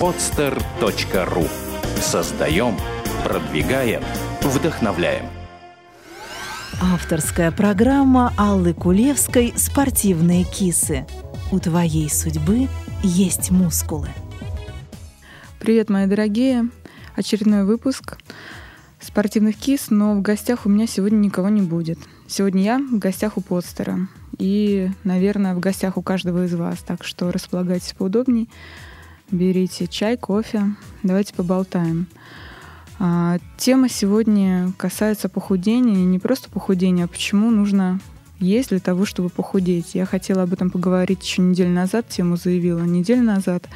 podster.ru Создаем, продвигаем, вдохновляем. Авторская программа Аллы Кулевской «Спортивные кисы». У твоей судьбы есть мускулы. Привет, мои дорогие! Очередной выпуск спортивных кис, но в гостях у меня сегодня никого не будет. Сегодня я в гостях у подстера и, наверное, в гостях у каждого из вас. Так что располагайтесь поудобнее, берите чай, кофе, давайте поболтаем. А, тема сегодня касается похудения, и не просто похудения, а почему нужно есть для того, чтобы похудеть. Я хотела об этом поговорить еще неделю назад, тему заявила неделю назад,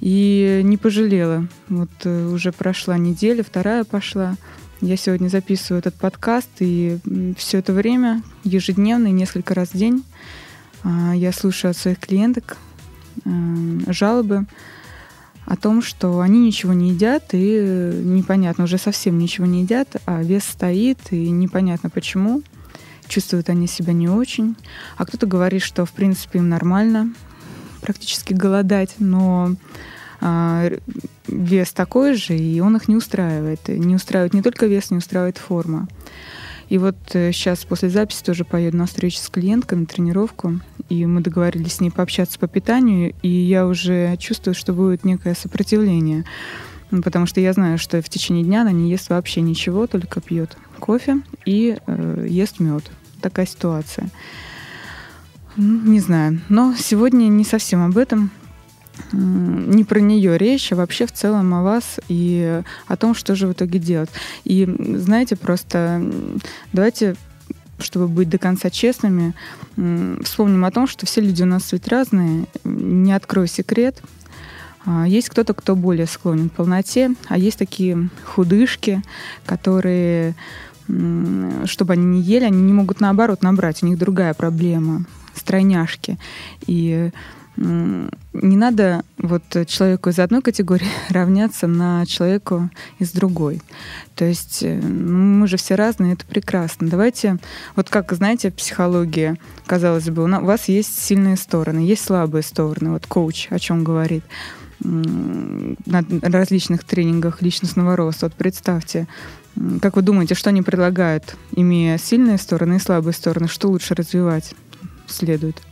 и не пожалела. Вот э, уже прошла неделя, вторая пошла. Я сегодня записываю этот подкаст, и все это время, ежедневно, несколько раз в день, а, я слушаю от своих клиенток жалобы о том, что они ничего не едят, и непонятно, уже совсем ничего не едят, а вес стоит, и непонятно почему. Чувствуют они себя не очень. А кто-то говорит, что, в принципе, им нормально практически голодать, но а, вес такой же, и он их не устраивает. Не устраивает не только вес, не устраивает форма. И вот сейчас э, после записи тоже поеду на встречу с клиенткой, на тренировку, и мы договорились с ней пообщаться по питанию, и я уже чувствую, что будет некое сопротивление. Ну, потому что я знаю, что в течение дня она не ест вообще ничего, только пьет кофе и э, ест мед. Такая ситуация. Не знаю. Но сегодня не совсем об этом не про нее речь, а вообще в целом о вас и о том, что же в итоге делать. И знаете, просто давайте чтобы быть до конца честными, вспомним о том, что все люди у нас ведь разные. Не открою секрет. А, есть кто-то, кто более склонен к полноте, а есть такие худышки, которые, чтобы они не ели, они не могут наоборот набрать. У них другая проблема. Стройняшки. И не надо вот человеку из одной категории равняться на человеку из другой. То есть э, ну, мы же все разные, это прекрасно. Давайте, вот как, знаете, в психологии, казалось бы, у вас есть сильные стороны, есть слабые стороны. Вот коуч о чем говорит на различных тренингах личностного роста. Вот представьте, как вы думаете, что они предлагают, имея сильные стороны и слабые стороны, что лучше развивать следует?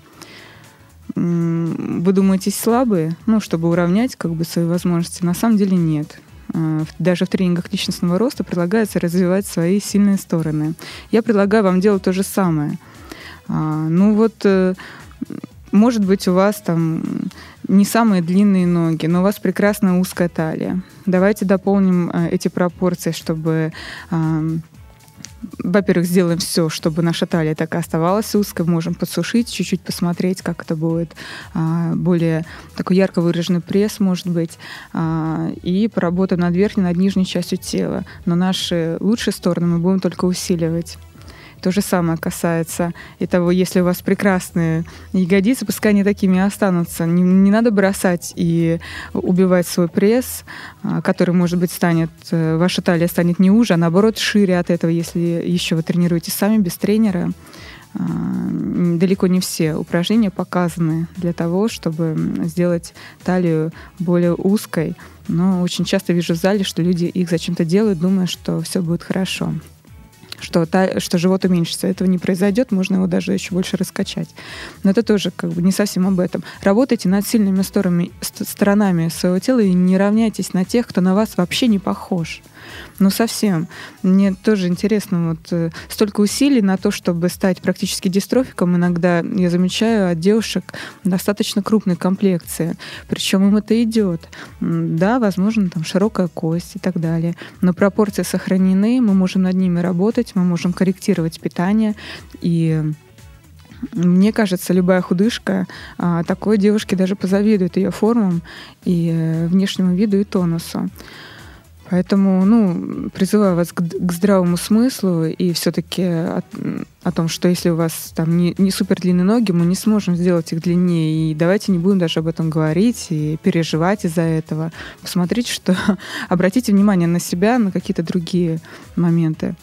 Вы думаете, слабые, ну, чтобы уравнять как бы свои возможности. На самом деле нет. А, даже в тренингах личностного роста предлагается развивать свои сильные стороны. Я предлагаю вам делать то же самое. А, ну вот, э, может быть, у вас там не самые длинные ноги, но у вас прекрасная узкая талия. Давайте дополним э, эти пропорции, чтобы во-первых, сделаем все, чтобы наша талия так и оставалась узкой. Можем подсушить, чуть-чуть посмотреть, как это будет. А, более такой ярко выраженный пресс, может быть. А, и поработаем над верхней, над нижней частью тела. Но наши лучшие стороны мы будем только усиливать. То же самое касается и того, если у вас прекрасные ягодицы, пускай они такими останутся. Не, не надо бросать и убивать свой пресс, а, который, может быть, станет, э, ваша талия станет не уже, а наоборот шире от этого, если еще вы тренируетесь сами без тренера. А, далеко не все упражнения показаны для того, чтобы сделать талию более узкой. Но очень часто вижу в зале, что люди их зачем-то делают, думая, что все будет хорошо что, та, что живот уменьшится. Этого не произойдет, можно его даже еще больше раскачать. Но это тоже как бы не совсем об этом. Работайте над сильными сторонами, сторонами своего тела и не равняйтесь на тех, кто на вас вообще не похож. Ну, совсем. Мне тоже интересно, вот э, столько усилий на то, чтобы стать практически дистрофиком, иногда я замечаю от девушек достаточно крупной комплекции. Причем им это идет. Да, возможно, там широкая кость и так далее. Но пропорции сохранены, мы можем над ними работать, мы можем корректировать питание и мне кажется, любая худышка а, такой девушке даже позавидует ее формам и э, внешнему виду и тонусу. Поэтому, ну, призываю вас к, к здравому смыслу и все-таки о, о том, что если у вас там не, не супер длинные ноги, мы не сможем сделать их длиннее. И давайте не будем даже об этом говорить и переживать из-за этого. Посмотрите, что обратите внимание на себя, на какие-то другие моменты.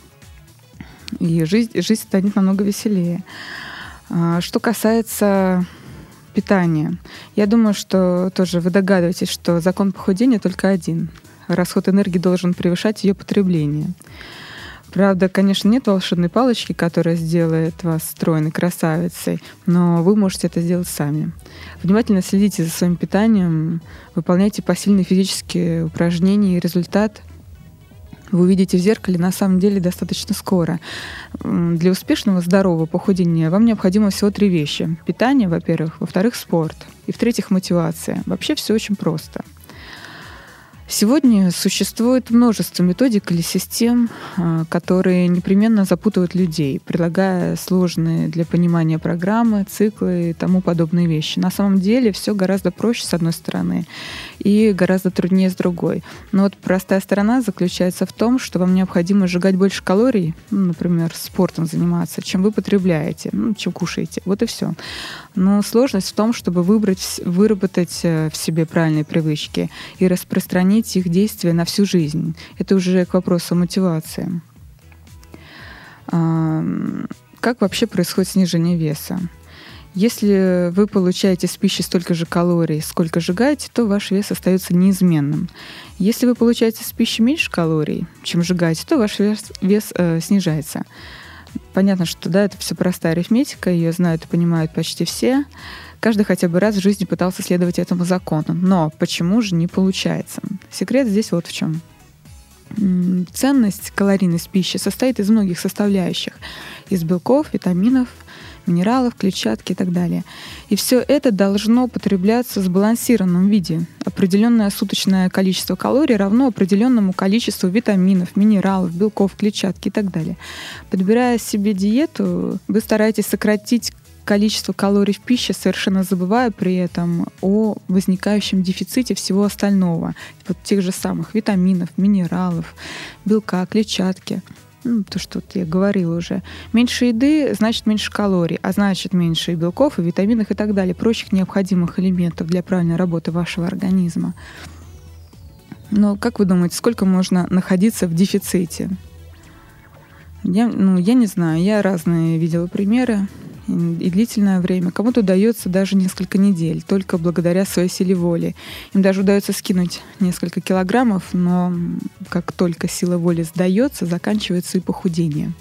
И жизнь, жизнь станет намного веселее. А, что касается питания. Я думаю, что тоже вы догадываетесь, что закон похудения только один. Расход энергии должен превышать ее потребление. Правда, конечно, нет волшебной палочки, которая сделает вас стройной красавицей, но вы можете это сделать сами. Внимательно следите за своим питанием, выполняйте посильные физические упражнения, и результат вы увидите в зеркале на самом деле достаточно скоро. Для успешного здорового похудения вам необходимо всего три вещи. Питание, во-первых, во-вторых, спорт, и в-третьих, мотивация. Вообще все очень просто – Сегодня существует множество методик или систем, а, которые непременно запутывают людей, предлагая сложные для понимания программы, циклы и тому подобные вещи. На самом деле все гораздо проще с одной стороны и гораздо труднее с другой. Но вот простая сторона заключается в том, что вам необходимо сжигать больше калорий, ну, например, спортом заниматься, чем вы потребляете, ну, чем кушаете. Вот и все. Но сложность в том, чтобы выбрать, выработать э, в себе правильные привычки и распространить их действия на всю жизнь. Это уже к вопросу мотивации. Как вообще происходит снижение веса? Если вы получаете с пищи столько же калорий, сколько сжигаете, то ваш вес остается неизменным. Если вы получаете с пищи меньше калорий, чем сжигаете, то ваш вес, вес э, снижается. Понятно, что да, это все простая арифметика, ее знают и понимают почти все. Каждый хотя бы раз в жизни пытался следовать этому закону. Но почему же не получается? Секрет здесь вот в чем. Ценность калорийность пищи состоит из многих составляющих. Из белков, витаминов, минералов, клетчатки и так далее. И все это должно потребляться в сбалансированном виде. Определенное суточное количество калорий равно определенному количеству витаминов, минералов, белков, клетчатки и так далее. Подбирая себе диету, вы стараетесь сократить количество калорий в пище, совершенно забывая при этом о возникающем дефиците всего остального. Вот тех же самых витаминов, минералов, белка, клетчатки ну, то, что я говорила уже. Меньше еды значит меньше калорий, а значит меньше и белков, и витаминов и так далее, прочих необходимых элементов для правильной работы вашего организма. Но как вы думаете, сколько можно находиться в дефиците? Я, ну, я не знаю, я разные видела примеры и длительное время. Кому-то удается даже несколько недель, только благодаря своей силе воли. Им даже удается скинуть несколько килограммов, но как только сила воли сдается, заканчивается и похудение.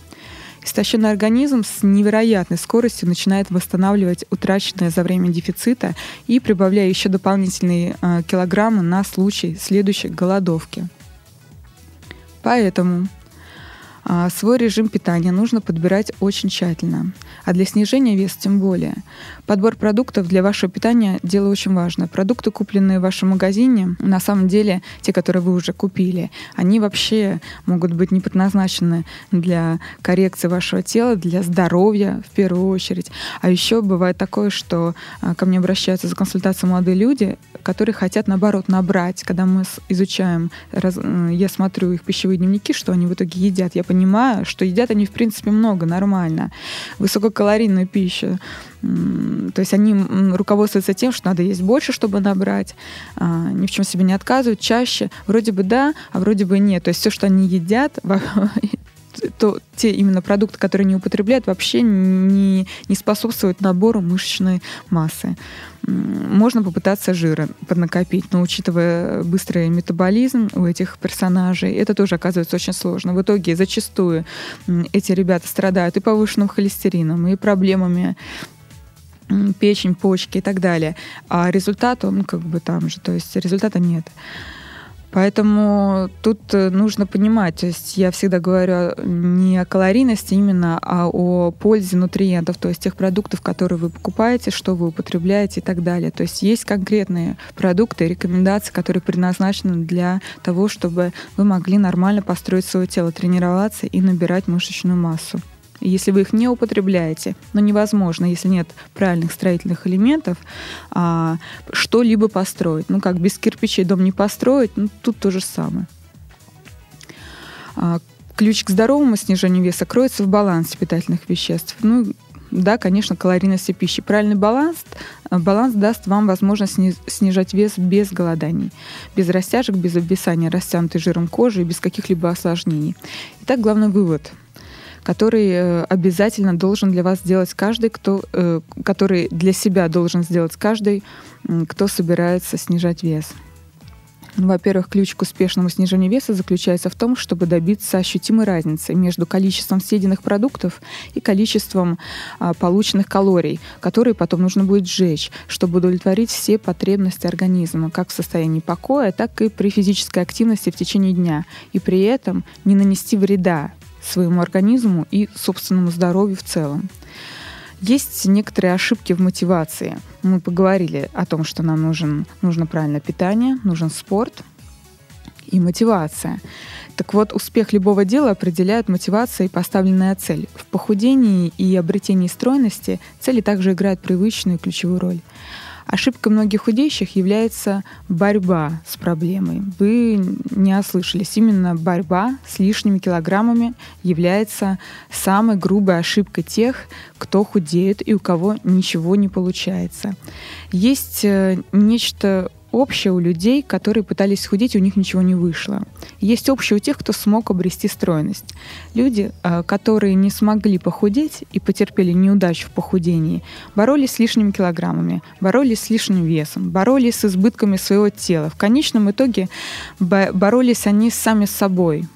Истощенный организм с невероятной скоростью начинает восстанавливать утраченное за время дефицита и прибавляя еще дополнительные э, килограммы на случай следующей голодовки. Поэтому свой режим питания нужно подбирать очень тщательно, а для снижения веса тем более. Подбор продуктов для вашего питания – дело очень важное. Продукты, купленные в вашем магазине, на самом деле, те, которые вы уже купили, они вообще могут быть не предназначены для коррекции вашего тела, для здоровья в первую очередь. А еще бывает такое, что а, ко мне обращаются за консультацией молодые люди, которые хотят, наоборот, набрать. Когда мы изучаем, я смотрю их пищевые дневники, что они в итоге едят, я понимаю, понимаю, что едят они, в принципе, много, нормально. Высококалорийную пищу. То есть они руководствуются тем, что надо есть больше, чтобы набрать, а, ни в чем себе не отказывают, чаще. Вроде бы да, а вроде бы нет. То есть все, что они едят, то те именно продукты, которые они употребляют, вообще не, не способствуют набору мышечной массы. Можно попытаться жира поднакопить, но учитывая быстрый метаболизм у этих персонажей, это тоже оказывается очень сложно. В итоге зачастую эти ребята страдают и повышенным холестерином, и проблемами печень, почки и так далее. А результат, он как бы там же, то есть результата нет. Поэтому тут э, нужно понимать, то есть я всегда говорю не о калорийности именно, а о пользе нутриентов, то есть тех продуктов, которые вы покупаете, что вы употребляете и так далее. То есть есть конкретные продукты, рекомендации, которые предназначены для того, чтобы вы могли нормально построить свое тело, тренироваться и набирать мышечную массу. Если вы их не употребляете, но невозможно, если нет правильных строительных элементов, а, что-либо построить. Ну как, без кирпичей дом не построить, ну тут то же самое. А, ключ к здоровому снижению веса кроется в балансе питательных веществ. Ну, да, конечно, калорийности пищи. Правильный баланс, баланс даст вам возможность снижать вес без голоданий, без растяжек, без обвисания растянутой жиром кожи и без каких-либо осложнений. Итак, главный вывод – который э, обязательно должен для вас сделать каждый, кто, э, который для себя должен сделать каждый, кто собирается снижать вес. Ну, во-первых, ключ к успешному снижению веса заключается в том, чтобы добиться ощутимой разницы между количеством съеденных продуктов и количеством а, полученных калорий, которые потом нужно будет сжечь, чтобы удовлетворить все потребности организма, как в состоянии покоя, так и при физической активности в течение дня, и при этом не нанести вреда своему организму и собственному здоровью в целом. Есть некоторые ошибки в мотивации. Мы поговорили о том, что нам нужен, нужно правильное питание, нужен спорт и мотивация. Так вот, успех любого дела определяет мотивация и поставленная цель. В похудении и обретении стройности цели также играют привычную ключевую роль. Ошибкой многих худеющих является борьба с проблемой. Вы не ослышались. Именно борьба с лишними килограммами является самой грубой ошибкой тех, кто худеет и у кого ничего не получается. Есть э, нечто общее у людей, которые пытались схудеть, у них ничего не вышло. Есть общее у тех, кто смог обрести стройность. Люди, а, которые не смогли похудеть и потерпели неудачу в похудении, боролись с лишними килограммами, боролись с лишним весом, боролись с избытками своего тела. В конечном итоге боролись они сами с собой,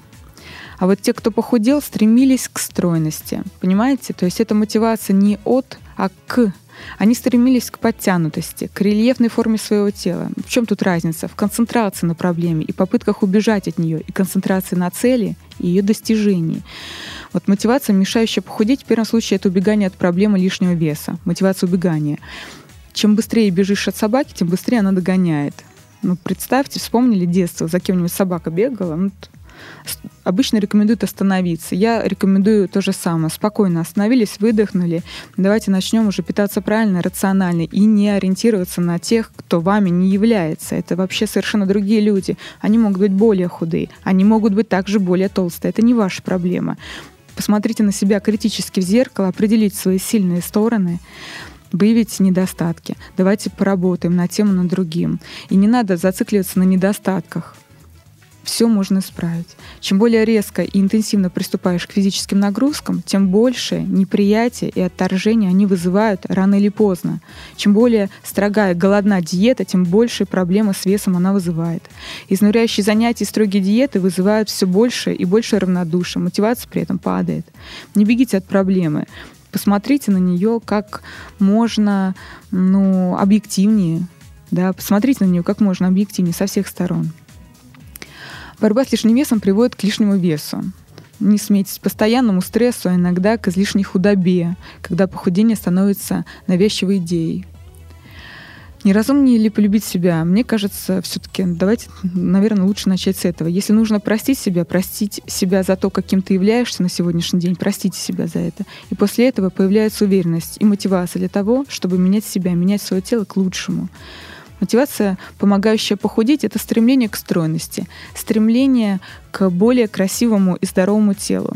а вот те, кто похудел, стремились к стройности. Понимаете? То есть это мотивация не от, а к они стремились к подтянутости, к рельефной форме своего тела. В чем тут разница? В концентрации на проблеме и попытках убежать от нее, и концентрации на цели и ее достижении. Вот мотивация, мешающая похудеть, в первом случае это убегание от проблемы лишнего веса, мотивация убегания. Чем быстрее бежишь от собаки, тем быстрее она догоняет. Ну, представьте, вспомнили детство, за кем-нибудь собака бегала, ну, обычно рекомендуют остановиться. Я рекомендую то же самое. Спокойно остановились, выдохнули. Давайте начнем уже питаться правильно, рационально и не ориентироваться на тех, кто вами не является. Это вообще совершенно другие люди. Они могут быть более худые, они могут быть также более толстые. Это не ваша проблема. Посмотрите на себя критически в зеркало, определите свои сильные стороны, выявить недостатки. Давайте поработаем на тему над другим. И не надо зацикливаться на недостатках все можно исправить. Чем более резко и интенсивно приступаешь к физическим нагрузкам, тем больше неприятия и отторжения они вызывают рано или поздно. Чем более строгая голодна диета, тем больше проблемы с весом она вызывает. Изнуряющие занятия и строгие диеты вызывают все больше и больше равнодушия, мотивация при этом падает. Не бегите от проблемы. Посмотрите на нее как можно ну, объективнее. Да, посмотрите на нее как можно объективнее со всех сторон. Борьба с лишним весом приводит к лишнему весу. Не смейтесь, постоянному стрессу, а иногда к излишней худобе, когда похудение становится навязчивой идеей. Неразумнее ли полюбить себя? Мне кажется, все-таки давайте, наверное, лучше начать с этого. Если нужно простить себя, простить себя за то, каким ты являешься на сегодняшний день, простите себя за это. И после этого появляется уверенность и мотивация для того, чтобы менять себя, менять свое тело к лучшему. Мотивация, помогающая похудеть, это стремление к стройности, стремление к более красивому и здоровому телу.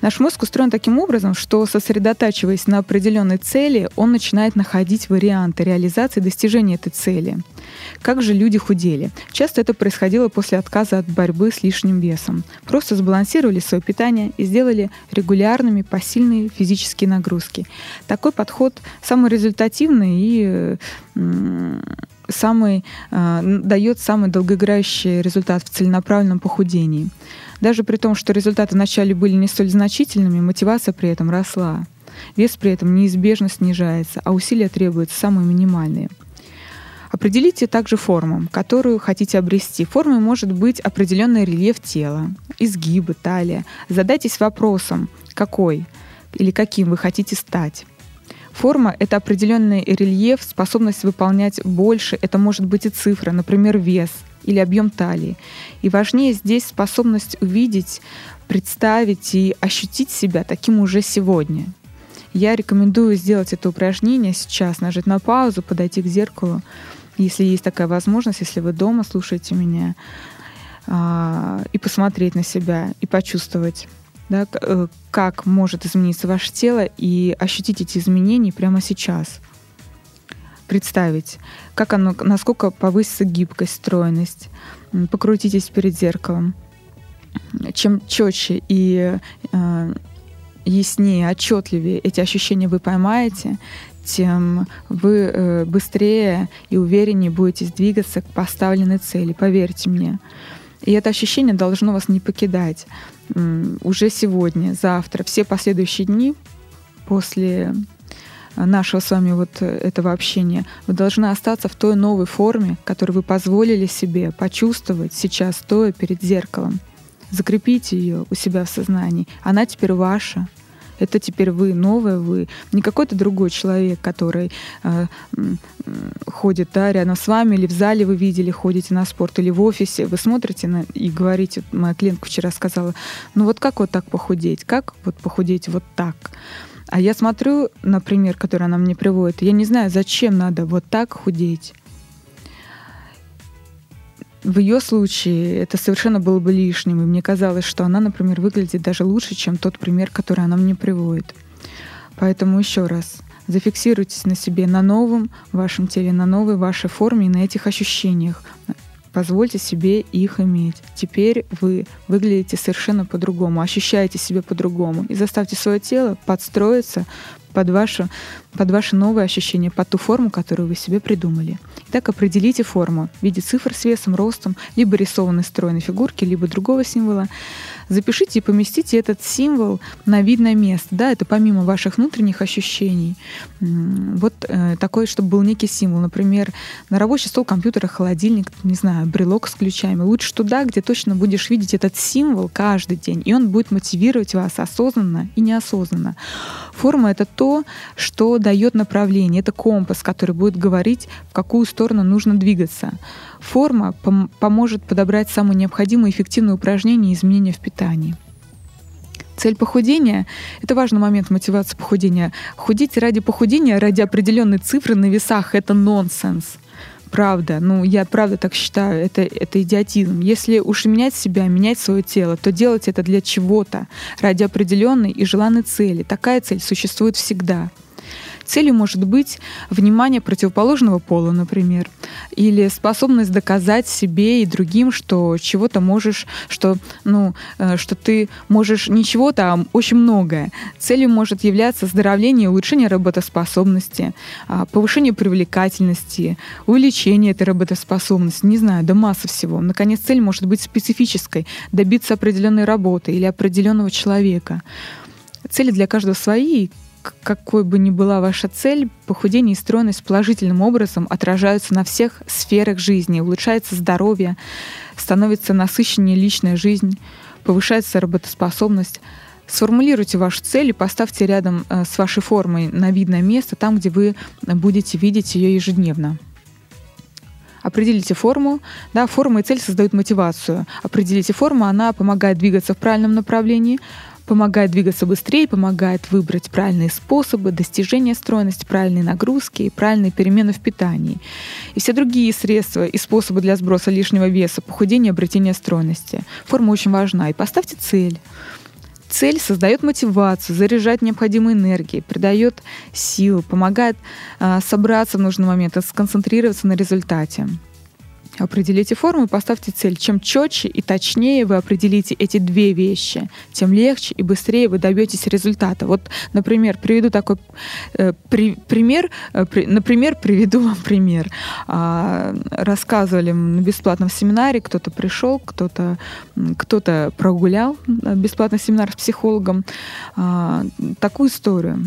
Наш мозг устроен таким образом, что сосредотачиваясь на определенной цели, он начинает находить варианты реализации достижения этой цели. Как же люди худели? Часто это происходило после отказа от борьбы с лишним весом. Просто сбалансировали свое питание и сделали регулярными посильные физические нагрузки. Такой подход самый результативный и самый, э, дает самый долгоиграющий результат в целенаправленном похудении. Даже при том, что результаты вначале были не столь значительными, мотивация при этом росла. Вес при этом неизбежно снижается, а усилия требуются самые минимальные. Определите также форму, которую хотите обрести. Формой может быть определенный рельеф тела, изгибы, талия. Задайтесь вопросом, какой или каким вы хотите стать. Форма — это определенный рельеф, способность выполнять больше. Это может быть и цифра, например, вес или объем талии. И важнее здесь способность увидеть, представить и ощутить себя таким уже сегодня. Я рекомендую сделать это упражнение сейчас, нажать на паузу, подойти к зеркалу, если есть такая возможность, если вы дома слушаете меня, а, и посмотреть на себя, и почувствовать да, э, как может измениться ваше тело и ощутить эти изменения прямо сейчас. Представить, как оно, насколько повысится гибкость, стройность. Покрутитесь перед зеркалом. Чем четче и э, яснее, отчетливее эти ощущения вы поймаете, тем вы э, быстрее и увереннее будете двигаться к поставленной цели, поверьте мне. И это ощущение должно вас не покидать уже сегодня, завтра, все последующие дни после нашего с вами вот этого общения, вы должны остаться в той новой форме, которую вы позволили себе почувствовать сейчас, стоя перед зеркалом. Закрепите ее у себя в сознании. Она теперь ваша. Это теперь вы, новое вы, не какой-то другой человек, который э, ходит да, рядом с вами, или в зале вы видели, ходите на спорт, или в офисе. Вы смотрите на, и говорите, моя клиентка вчера сказала, ну вот как вот так похудеть? Как вот похудеть вот так? А я смотрю на пример, который она мне приводит, я не знаю, зачем надо вот так худеть. В ее случае это совершенно было бы лишним, и мне казалось, что она, например, выглядит даже лучше, чем тот пример, который она мне приводит. Поэтому еще раз, зафиксируйтесь на себе, на новом вашем теле, на новой вашей форме и на этих ощущениях. Позвольте себе их иметь. Теперь вы выглядите совершенно по-другому, ощущаете себя по-другому. И заставьте свое тело подстроиться под ваше, под ваше новое ощущение, под ту форму, которую вы себе придумали. Итак, определите форму в виде цифр с весом, ростом, либо рисованной стройной фигурки, либо другого символа. Запишите и поместите этот символ на видное место. Да, это помимо ваших внутренних ощущений. Вот э, такой, чтобы был некий символ. Например, на рабочий стол компьютера, холодильник, не знаю, брелок с ключами. Лучше туда, где точно будешь видеть этот символ каждый день, и он будет мотивировать вас осознанно и неосознанно. Форма — это то, что дает направление. Это компас, который будет говорить, в какую сторону нужно двигаться. Форма пом- поможет подобрать самые необходимые эффективные упражнения и изменения в питании. Цель похудения — это важный момент мотивации похудения. Худеть ради похудения, ради определенной цифры на весах — это нонсенс. Правда, ну я правда так считаю, это, это идиотизм. Если уж менять себя, менять свое тело, то делать это для чего-то, ради определенной и желанной цели. Такая цель существует всегда. Целью может быть внимание противоположного пола, например, или способность доказать себе и другим, что чего-то можешь, что, ну, э, что ты можешь не чего-то, а очень многое. Целью может являться оздоровление и улучшение работоспособности, а, повышение привлекательности, увеличение этой работоспособности, не знаю, да масса всего. Наконец, цель может быть специфической, добиться определенной работы или определенного человека. Цели для каждого свои, какой бы ни была ваша цель, похудение и стройность положительным образом отражаются на всех сферах жизни. Улучшается здоровье, становится насыщеннее личная жизнь, повышается работоспособность. Сформулируйте вашу цель и поставьте рядом э, с вашей формой на видное место, там, где вы будете видеть ее ежедневно. Определите форму. Да, форма и цель создают мотивацию. Определите форму, она помогает двигаться в правильном направлении, помогает двигаться быстрее, помогает выбрать правильные способы достижения стройности, правильные нагрузки и правильные перемены в питании. И все другие средства и способы для сброса лишнего веса, похудения, обретения стройности. Форма очень важна. И поставьте цель. Цель создает мотивацию, заряжает необходимой энергией, придает сил, помогает э, собраться в нужный момент, сконцентрироваться на результате. Определите форму и поставьте цель. Чем четче и точнее вы определите эти две вещи, тем легче и быстрее вы добьетесь результата. Вот, например, приведу такой э, при, пример. Э, при, например, приведу вам пример. А, рассказывали на бесплатном семинаре, кто-то пришел, кто-то кто-то прогулял э, бесплатный семинар с психологом. А, такую историю.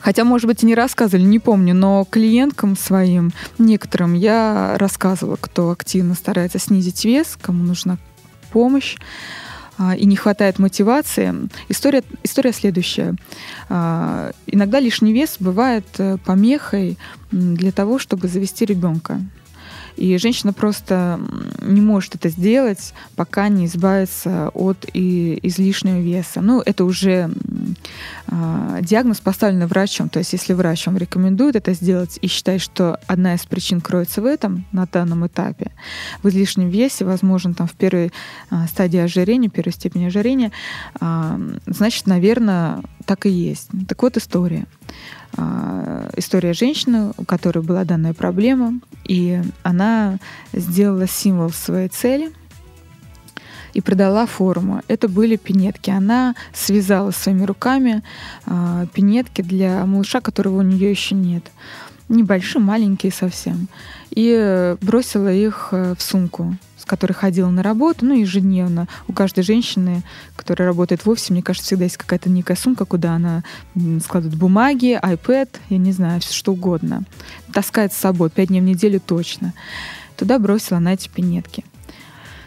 Хотя, может быть, и не рассказывали, не помню, но клиенткам своим, некоторым, я рассказывала, кто активно старается снизить вес, кому нужна помощь а, и не хватает мотивации. История, история следующая. А, иногда лишний вес бывает э, помехой для того, чтобы завести ребенка. И женщина просто не может это сделать, пока не избавится от и излишнего веса. Ну, это уже э, диагноз поставлен врачом. То есть, если врач вам рекомендует это сделать и считает, что одна из причин кроется в этом на данном этапе, в излишнем весе, возможно, там в первой э, стадии ожирения, первой степени ожирения, э, значит, наверное, так и есть. Так вот история. А, история женщины, у которой была данная проблема, и она сделала символ своей цели. и продала форму. Это были пинетки. Она связала своими руками э, пинетки для малыша, которого у нее еще нет. Небольшие, маленькие совсем. И бросила их э, в сумку которой ходила на работу, ну, ежедневно. У каждой женщины, которая работает в офисе, мне кажется, всегда есть какая-то некая сумка, куда она складывает бумаги, iPad, я не знаю, все что угодно. Таскает с собой пять дней в неделю точно. Туда бросила на эти пинетки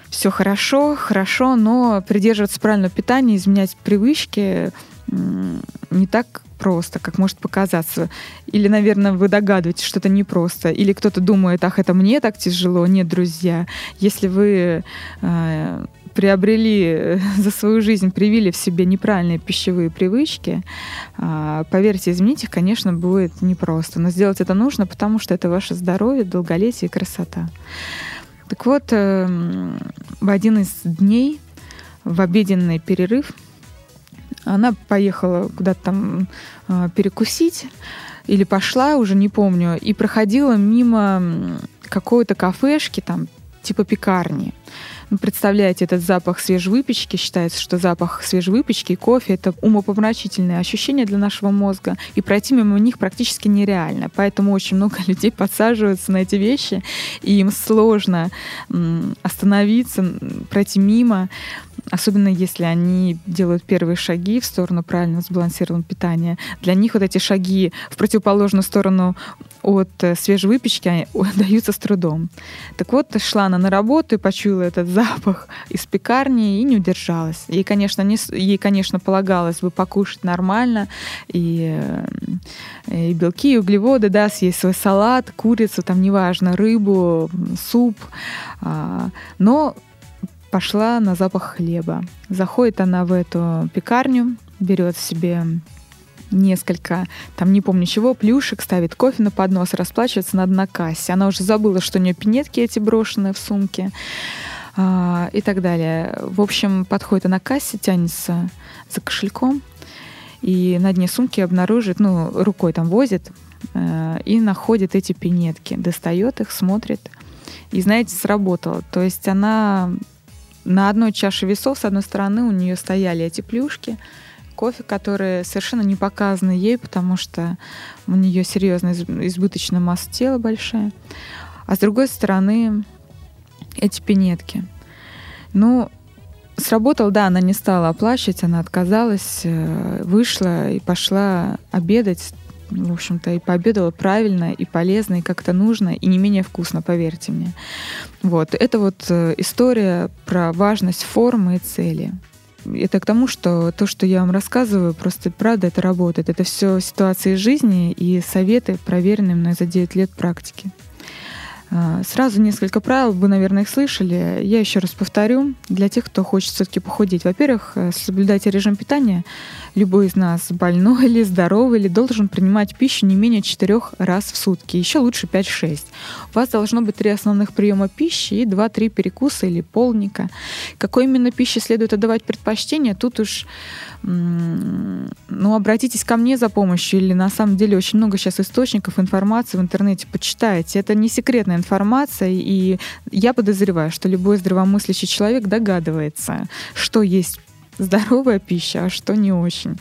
все хорошо, хорошо, но придерживаться правильного питания, изменять привычки не так просто, как может показаться. Или, наверное, вы догадываетесь, что это непросто. Или кто-то думает, ах, это мне так тяжело. Нет, друзья, если вы э, приобрели за свою жизнь, привили в себе неправильные пищевые привычки, э, поверьте, изменить их, конечно, будет непросто. Но сделать это нужно, потому что это ваше здоровье, долголетие и красота. Так вот, э, в один из дней, в обеденный перерыв, она поехала куда-то там э, перекусить или пошла, уже не помню, и проходила мимо какой-то кафешки, там, типа пекарни. Представляете, этот запах свежей выпечки, считается, что запах свежей выпечки и кофе — это умопомрачительные ощущения для нашего мозга, и пройти мимо них практически нереально. Поэтому очень много людей подсаживаются на эти вещи, и им сложно остановиться, пройти мимо особенно если они делают первые шаги в сторону правильно сбалансированного питания. Для них вот эти шаги в противоположную сторону от э, свежей выпечки даются с трудом. Так вот, шла она на работу и почуяла этот запах из пекарни и не удержалась. Ей, конечно, не, ей, конечно полагалось бы покушать нормально и, э, и белки, и углеводы, да, съесть свой салат, курицу, там, неважно, рыбу, суп. А, но пошла на запах хлеба. Заходит она в эту пекарню, берет себе несколько, там не помню чего, плюшек, ставит кофе на поднос, расплачивается на кассе. Она уже забыла, что у нее пинетки эти брошенные в сумке а, и так далее. В общем, подходит она к кассе, тянется за кошельком, и на дне сумки обнаружит, ну, рукой там возит, э, и находит эти пинетки, достает их, смотрит, и, знаете, сработало. То есть она на одной чаше весов, с одной стороны, у нее стояли эти плюшки, кофе, которые совершенно не показаны ей, потому что у нее серьезно избыточная масса тела большая. А с другой стороны, эти пинетки. Ну, сработал, да, она не стала оплачивать, она отказалась, э, вышла и пошла обедать в общем-то, и пообедала правильно, и полезно, и как-то нужно, и не менее вкусно, поверьте мне. Вот. Это вот э, история про важность формы и цели. Это к тому, что то, что я вам рассказываю, просто правда это работает. Это все ситуации жизни и советы, проверенные мной за 9 лет практики. А, сразу несколько правил, вы, наверное, их слышали. Я еще раз повторю для тех, кто хочет все-таки похудеть. Во-первых, э, соблюдайте режим питания. Любой из нас, больной или здоровый, или должен принимать пищу не менее 4 раз в сутки. Еще лучше 5-6. У вас должно быть три основных приема пищи и 2-3 перекуса или полника. Какой именно пище следует отдавать предпочтение, тут уж ну, обратитесь ко мне за помощью, или на самом деле очень много сейчас источников информации в интернете, почитайте. Это не секретная информация, и я подозреваю, что любой здравомыслящий человек догадывается, что есть здоровая пища, а что не очень.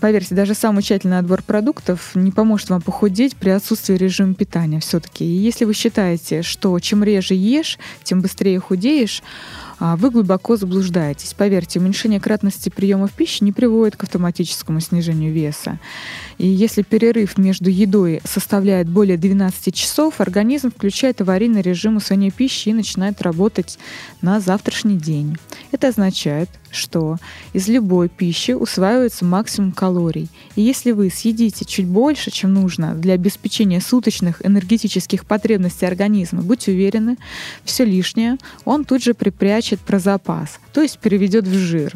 Поверьте, даже самый тщательный отбор продуктов не поможет вам похудеть при отсутствии режима питания все-таки. И если вы считаете, что чем реже ешь, тем быстрее худеешь, а, вы глубоко заблуждаетесь. Поверьте, уменьшение кратности приемов пищи не приводит к автоматическому снижению веса. И если перерыв между едой составляет более 12 часов, организм включает аварийный режим усвоения пищи и начинает работать на завтрашний день. Это означает, что из любой пищи усваивается максимум калорий. И если вы съедите чуть больше, чем нужно для обеспечения суточных энергетических потребностей организма, будьте уверены, все лишнее он тут же припрячет про запас, то есть переведет в жир.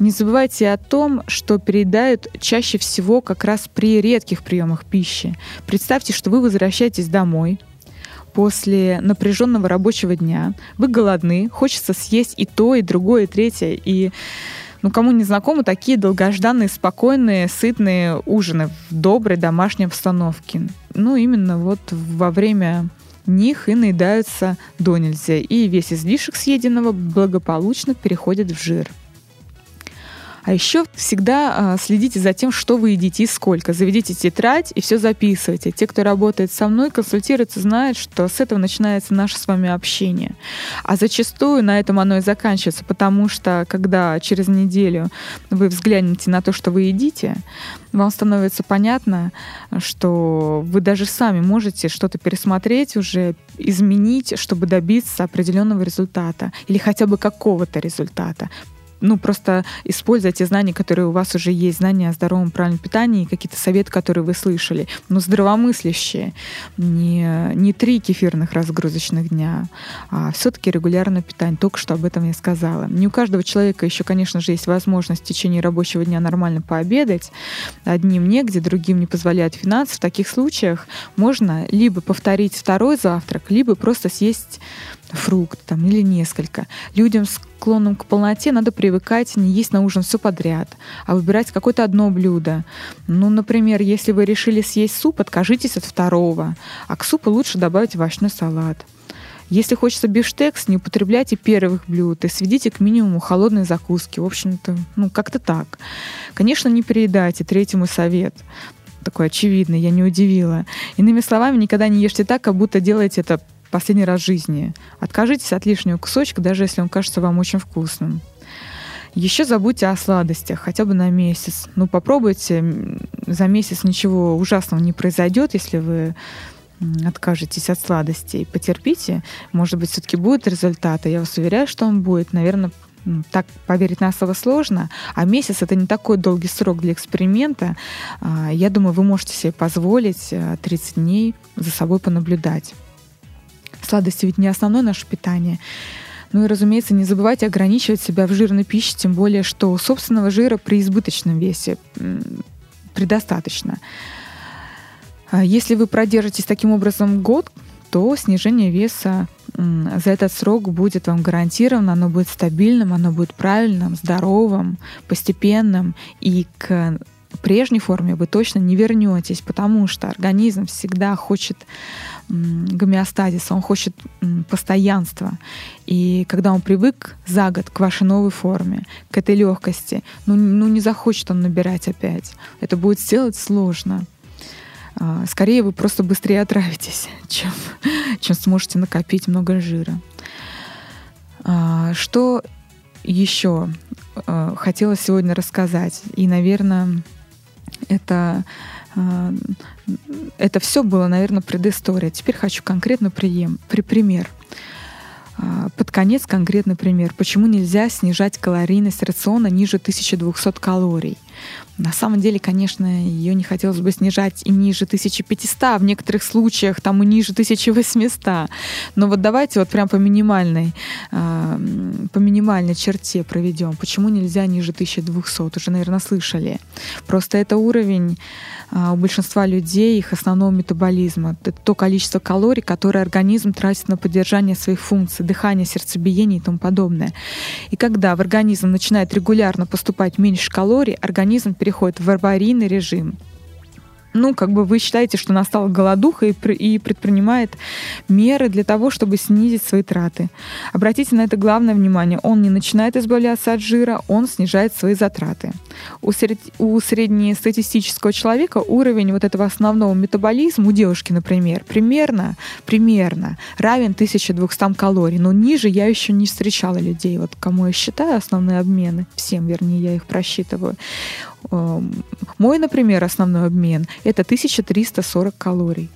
Не забывайте о том, что переедают чаще всего как раз при редких приемах пищи. Представьте, что вы возвращаетесь домой, после напряженного рабочего дня. Вы голодны, хочется съесть и то, и другое, и третье. И ну, кому не знакомы такие долгожданные, спокойные, сытные ужины в доброй домашней обстановке. Ну, именно вот во время них и наедаются до нельзя, и весь излишек съеденного благополучно переходит в жир. А еще всегда а, следите за тем, что вы едите и сколько. Заведите тетрадь и все записывайте. Те, кто работает со мной, консультируется, знают, что с этого начинается наше с вами общение. А зачастую на этом оно и заканчивается, потому что когда через неделю вы взглянете на то, что вы едите, вам становится понятно, что вы даже сами можете что-то пересмотреть уже, изменить, чтобы добиться определенного результата или хотя бы какого-то результата ну, просто используя те знания, которые у вас уже есть, знания о здоровом правильном питании, какие-то советы, которые вы слышали, но здравомыслящие, не, не три кефирных разгрузочных дня, а все-таки регулярное питание. Только что об этом я сказала. Не у каждого человека еще, конечно же, есть возможность в течение рабочего дня нормально пообедать. Одним негде, другим не позволяют финансы. В таких случаях можно либо повторить второй завтрак, либо просто съесть фрукт там, или несколько. Людям, склонным к полноте, надо привыкать не есть на ужин все подряд, а выбирать какое-то одно блюдо. Ну, например, если вы решили съесть суп, откажитесь от второго, а к супу лучше добавить овощной салат. Если хочется бифштекс, не употребляйте первых блюд и сведите к минимуму холодные закуски. В общем-то, ну, как-то так. Конечно, не переедайте. Третий мой совет такой очевидный, я не удивила. Иными словами, никогда не ешьте так, как будто делаете это последний раз в жизни. Откажитесь от лишнего кусочка, даже если он кажется вам очень вкусным. Еще забудьте о сладостях, хотя бы на месяц. Ну, попробуйте, за месяц ничего ужасного не произойдет, если вы откажетесь от сладостей. Потерпите, может быть, все-таки будет результат, я вас уверяю, что он будет. Наверное, так поверить на слово сложно, а месяц это не такой долгий срок для эксперимента. А, я думаю, вы можете себе позволить 30 э, дней за собой понаблюдать. Сладости ведь не основное наше питание. Ну и, разумеется, не забывайте ограничивать себя в жирной пище, тем более, что собственного жира при избыточном весе предостаточно. А если вы продержитесь таким образом год, то снижение веса за этот срок будет вам гарантировано, оно будет стабильным, оно будет правильным, здоровым, постепенным, и к прежней форме вы точно не вернетесь, потому что организм всегда хочет гомеостазиса, он хочет постоянства. И когда он привык за год к вашей новой форме, к этой легкости, ну, ну не захочет он набирать опять. Это будет сделать сложно. А, скорее вы просто быстрее отравитесь, чем, чем сможете накопить много жира. А, что еще а, хотела сегодня рассказать? И, наверное, это это все было, наверное, предыстория. Теперь хочу конкретно прием, при пример. А, под конец конкретный пример. Почему нельзя снижать калорийность рациона ниже 1200 калорий? На самом деле, конечно, ее не хотелось бы снижать и ниже 1500, а в некоторых случаях там и ниже 1800. Но вот давайте вот прям по минимальной, а, по минимальной черте проведем. Почему нельзя ниже 1200? Уже, наверное, слышали. Просто это уровень а, у большинства людей их основного метаболизма. Это то количество калорий, которое организм тратит на поддержание своих функций, дыхание, сердцебиение и тому подобное. И когда в организм начинает регулярно поступать меньше калорий, организм переходит в аварийный режим ну, как бы вы считаете, что настала голодуха и, и предпринимает меры для того, чтобы снизить свои траты. Обратите на это главное внимание. Он не начинает избавляться от жира, он снижает свои затраты. У, сред... у среднестатистического человека уровень вот этого основного метаболизма, у девушки, например, примерно, примерно равен 1200 калорий. Но ниже я еще не встречала людей, вот кому я считаю основные обмены, всем, вернее, я их просчитываю. Эм, мой, например, основной обмен — это 1340 калорий.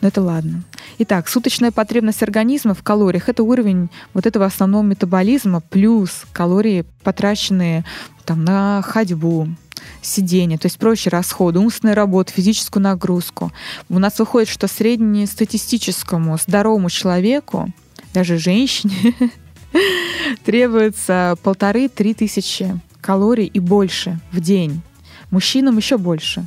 Но это ладно. Итак, суточная потребность организма в калориях — это уровень вот этого основного метаболизма плюс калории, потраченные там, на ходьбу, сидение, то есть прочие расходы, умственную работу, физическую нагрузку. У нас выходит, что среднестатистическому здоровому человеку, даже женщине, требуется полторы-три тысячи калорий и больше в день. Мужчинам еще больше.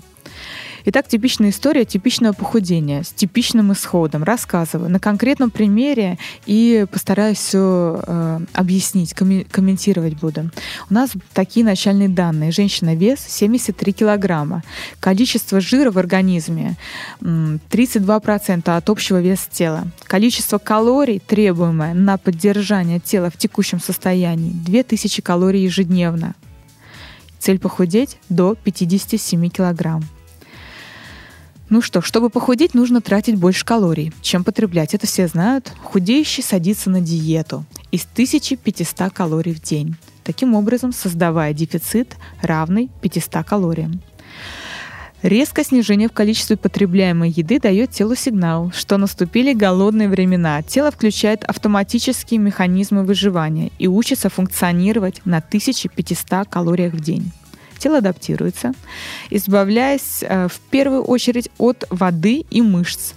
Итак, типичная история типичного похудения с типичным исходом. Рассказываю на конкретном примере и постараюсь все э, объяснить, комментировать буду. У нас такие начальные данные. Женщина вес 73 килограмма. Количество жира в организме 32% от общего веса тела. Количество калорий, требуемое на поддержание тела в текущем состоянии, 2000 калорий ежедневно. Цель похудеть до 57 килограмм. Ну что, чтобы похудеть, нужно тратить больше калорий, чем потреблять. Это все знают. Худеющий садится на диету из 1500 калорий в день. Таким образом, создавая дефицит, равный 500 калориям. Резкое снижение в количестве потребляемой еды дает телу сигнал, что наступили голодные времена. Тело включает автоматические механизмы выживания и учится функционировать на 1500 калориях в день. Тело адаптируется, избавляясь э, в первую очередь от воды и мышц,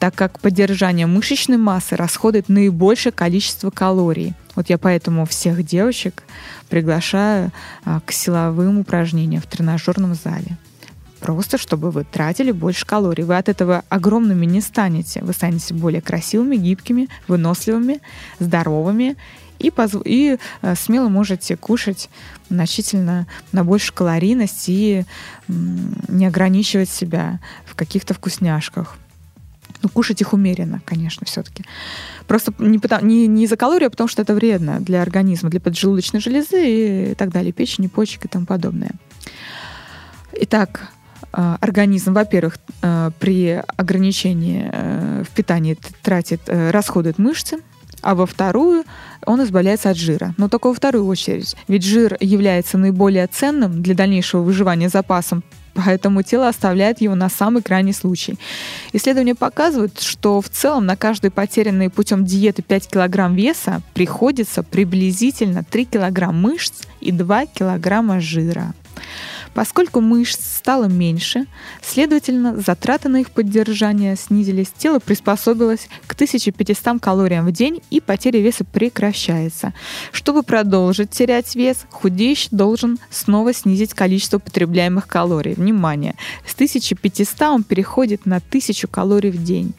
так как поддержание мышечной массы расходует наибольшее количество калорий. Вот я поэтому всех девочек приглашаю э, к силовым упражнениям в тренажерном зале просто чтобы вы тратили больше калорий. Вы от этого огромными не станете. Вы станете более красивыми, гибкими, выносливыми, здоровыми и, позв... и э, смело можете кушать значительно на большую калорийность и не ограничивать себя в каких-то вкусняшках. Ну, кушать их умеренно, конечно, все-таки. Просто не, потому, не, не из-за калорий, а потому что это вредно для организма, для поджелудочной железы и так далее, печени, почек и тому подобное. Итак, организм, во-первых, а, при ограничении э, в питании тратит, э, расходует мышцы, а во вторую он избавляется от жира. Но только во вторую очередь. Ведь жир является наиболее ценным для дальнейшего выживания запасом, поэтому тело оставляет его на самый крайний случай. Исследования показывают, что в целом на каждый потерянный путем диеты 5 килограмм веса приходится приблизительно 3 килограмма мышц и 2 килограмма жира. Поскольку мышц стало меньше, следовательно, затраты на их поддержание снизились, тело приспособилось к 1500 калориям в день и потеря веса прекращается. Чтобы продолжить терять вес, худеющий должен снова снизить количество потребляемых калорий. Внимание! С 1500 он переходит на 1000 калорий в день.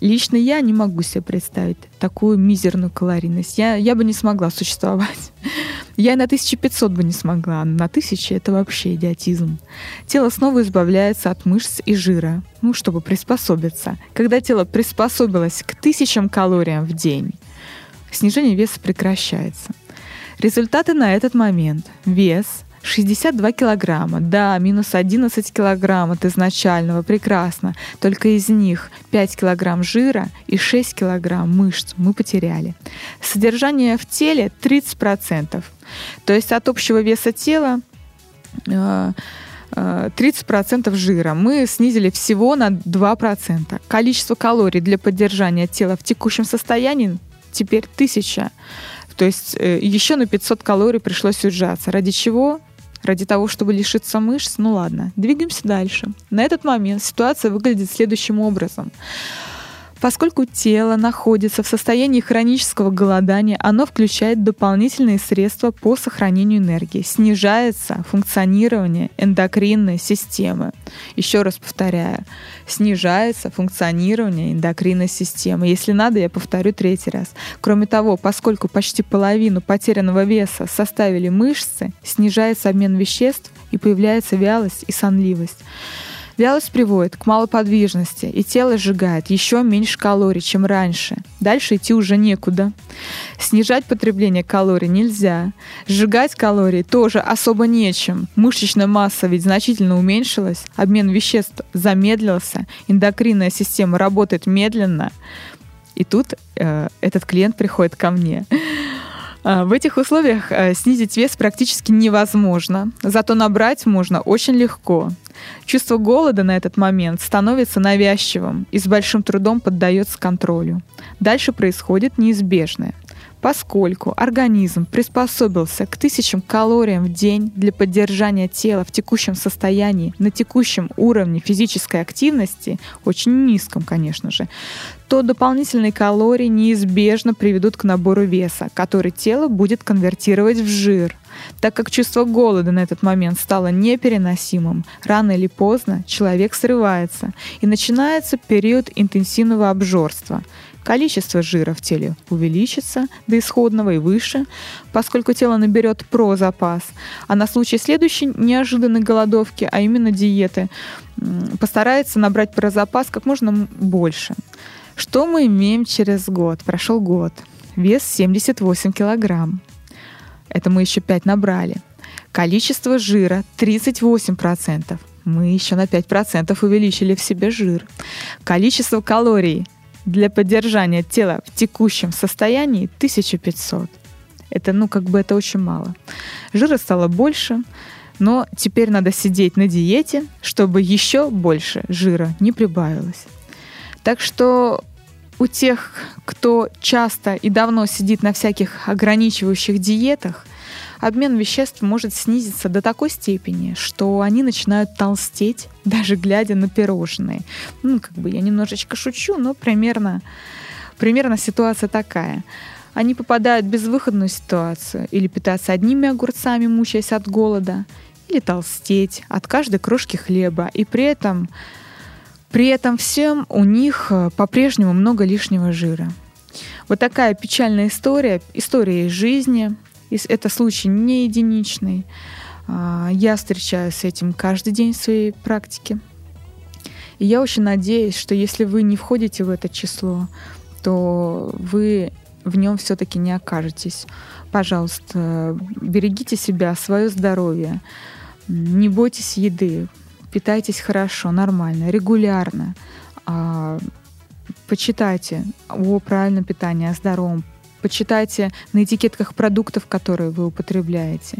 Лично я не могу себе представить такую мизерную калорийность. Я, я бы не смогла существовать. Я на 1500 бы не смогла, а на 1000 это вообще идиотизм. Тело снова избавляется от мышц и жира, ну, чтобы приспособиться. Когда тело приспособилось к тысячам калориям в день, снижение веса прекращается. Результаты на этот момент. Вес 62 килограмма. Да, минус 11 килограмм от изначального. Прекрасно. Только из них 5 килограмм жира и 6 килограмм мышц мы потеряли. Содержание в теле 30%. То есть от общего веса тела 30% э, э, жира мы снизили всего на 2%. Количество калорий для поддержания тела в текущем состоянии теперь 1000. То есть э, еще на 500 калорий пришлось уезжаться. Ради чего? ради того, чтобы лишиться мышц, ну ладно, двигаемся дальше. На этот момент ситуация выглядит следующим образом. Поскольку тело находится в состоянии хронического голодания, оно включает дополнительные средства по сохранению энергии. Снижается функционирование эндокринной системы. Еще раз повторяю, снижается функционирование эндокринной системы. Если надо, я повторю третий раз. Кроме того, поскольку почти половину потерянного веса составили мышцы, снижается обмен веществ и появляется вялость и сонливость. Вялость приводит к малоподвижности, и тело сжигает еще меньше калорий, чем раньше. Дальше идти уже некуда. Снижать потребление калорий нельзя. Сжигать калории тоже особо нечем. Мышечная масса ведь значительно уменьшилась, обмен веществ замедлился, эндокринная система работает медленно. И тут э, этот клиент приходит ко мне. А, в этих условиях э, снизить вес практически невозможно, зато набрать можно очень легко. Чувство голода на этот момент становится навязчивым и с большим трудом поддается контролю. Дальше происходит неизбежное. Поскольку организм приспособился к тысячам калориям в день для поддержания тела в текущем состоянии, на текущем уровне физической активности, очень низком, конечно же, то дополнительные калории неизбежно приведут к набору веса, который тело будет конвертировать в жир. Так как чувство голода на этот момент стало непереносимым, рано или поздно человек срывается, и начинается период интенсивного обжорства – количество жира в теле увеличится до исходного и выше, поскольку тело наберет про запас, а на случай следующей неожиданной голодовки, а именно диеты, постарается набрать про запас как можно больше. Что мы имеем через год? Прошел год. Вес 78 килограмм. Это мы еще 5 набрали. Количество жира 38%. Мы еще на 5% увеличили в себе жир. Количество калорий для поддержания тела в текущем состоянии 1500. Это, ну, как бы это очень мало. Жира стало больше, но теперь надо сидеть на диете, чтобы еще больше жира не прибавилось. Так что у тех, кто часто и давно сидит на всяких ограничивающих диетах, обмен веществ может снизиться до такой степени, что они начинают толстеть, даже глядя на пирожные. Ну, как бы я немножечко шучу, но примерно, примерно ситуация такая. Они попадают в безвыходную ситуацию или питаться одними огурцами, мучаясь от голода, или толстеть от каждой крошки хлеба, и при этом при этом всем у них э, по-прежнему много лишнего жира. Вот такая печальная история, история из жизни, это случай не единичный. А, я встречаюсь с этим каждый день в своей практике. И я очень надеюсь, что если вы не входите в это число, то вы в нем все-таки не окажетесь. Пожалуйста, берегите себя, свое здоровье. Не бойтесь еды. Питайтесь хорошо, нормально, регулярно. А, почитайте о правильном питании, о здоровом почитайте на этикетках продуктов, которые вы употребляете.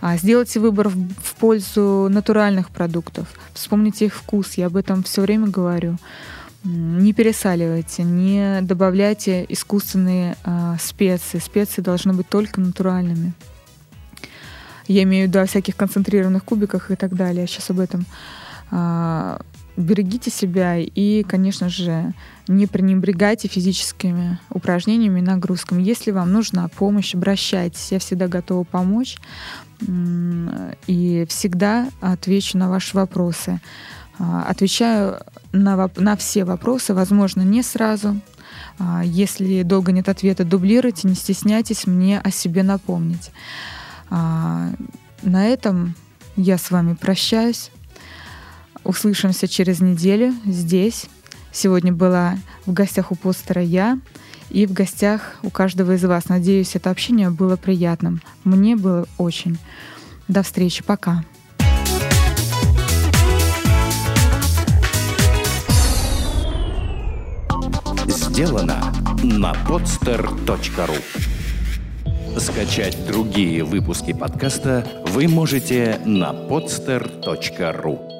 А, сделайте выбор в, пользу натуральных продуктов. Вспомните их вкус, я об этом все время говорю. Не пересаливайте, не добавляйте искусственные э, специи. Специи должны быть только натуральными. Я имею в виду о всяких концентрированных кубиках и так далее. Сейчас об этом. А, берегите себя и, конечно же, не пренебрегайте физическими упражнениями и нагрузками. Если вам нужна помощь, обращайтесь. Я всегда готова помочь и всегда отвечу на ваши вопросы. А, отвечаю на, на все вопросы, возможно, не сразу. А, если долго нет ответа, дублируйте, не стесняйтесь мне о себе напомнить. А, на этом я с вами прощаюсь. Услышимся через неделю здесь. Сегодня была в гостях у постера я и в гостях у каждого из вас. Надеюсь, это общение было приятным. Мне было очень. До встречи. Пока. Сделано на podster.ru Скачать другие выпуски подкаста вы можете на podster.ru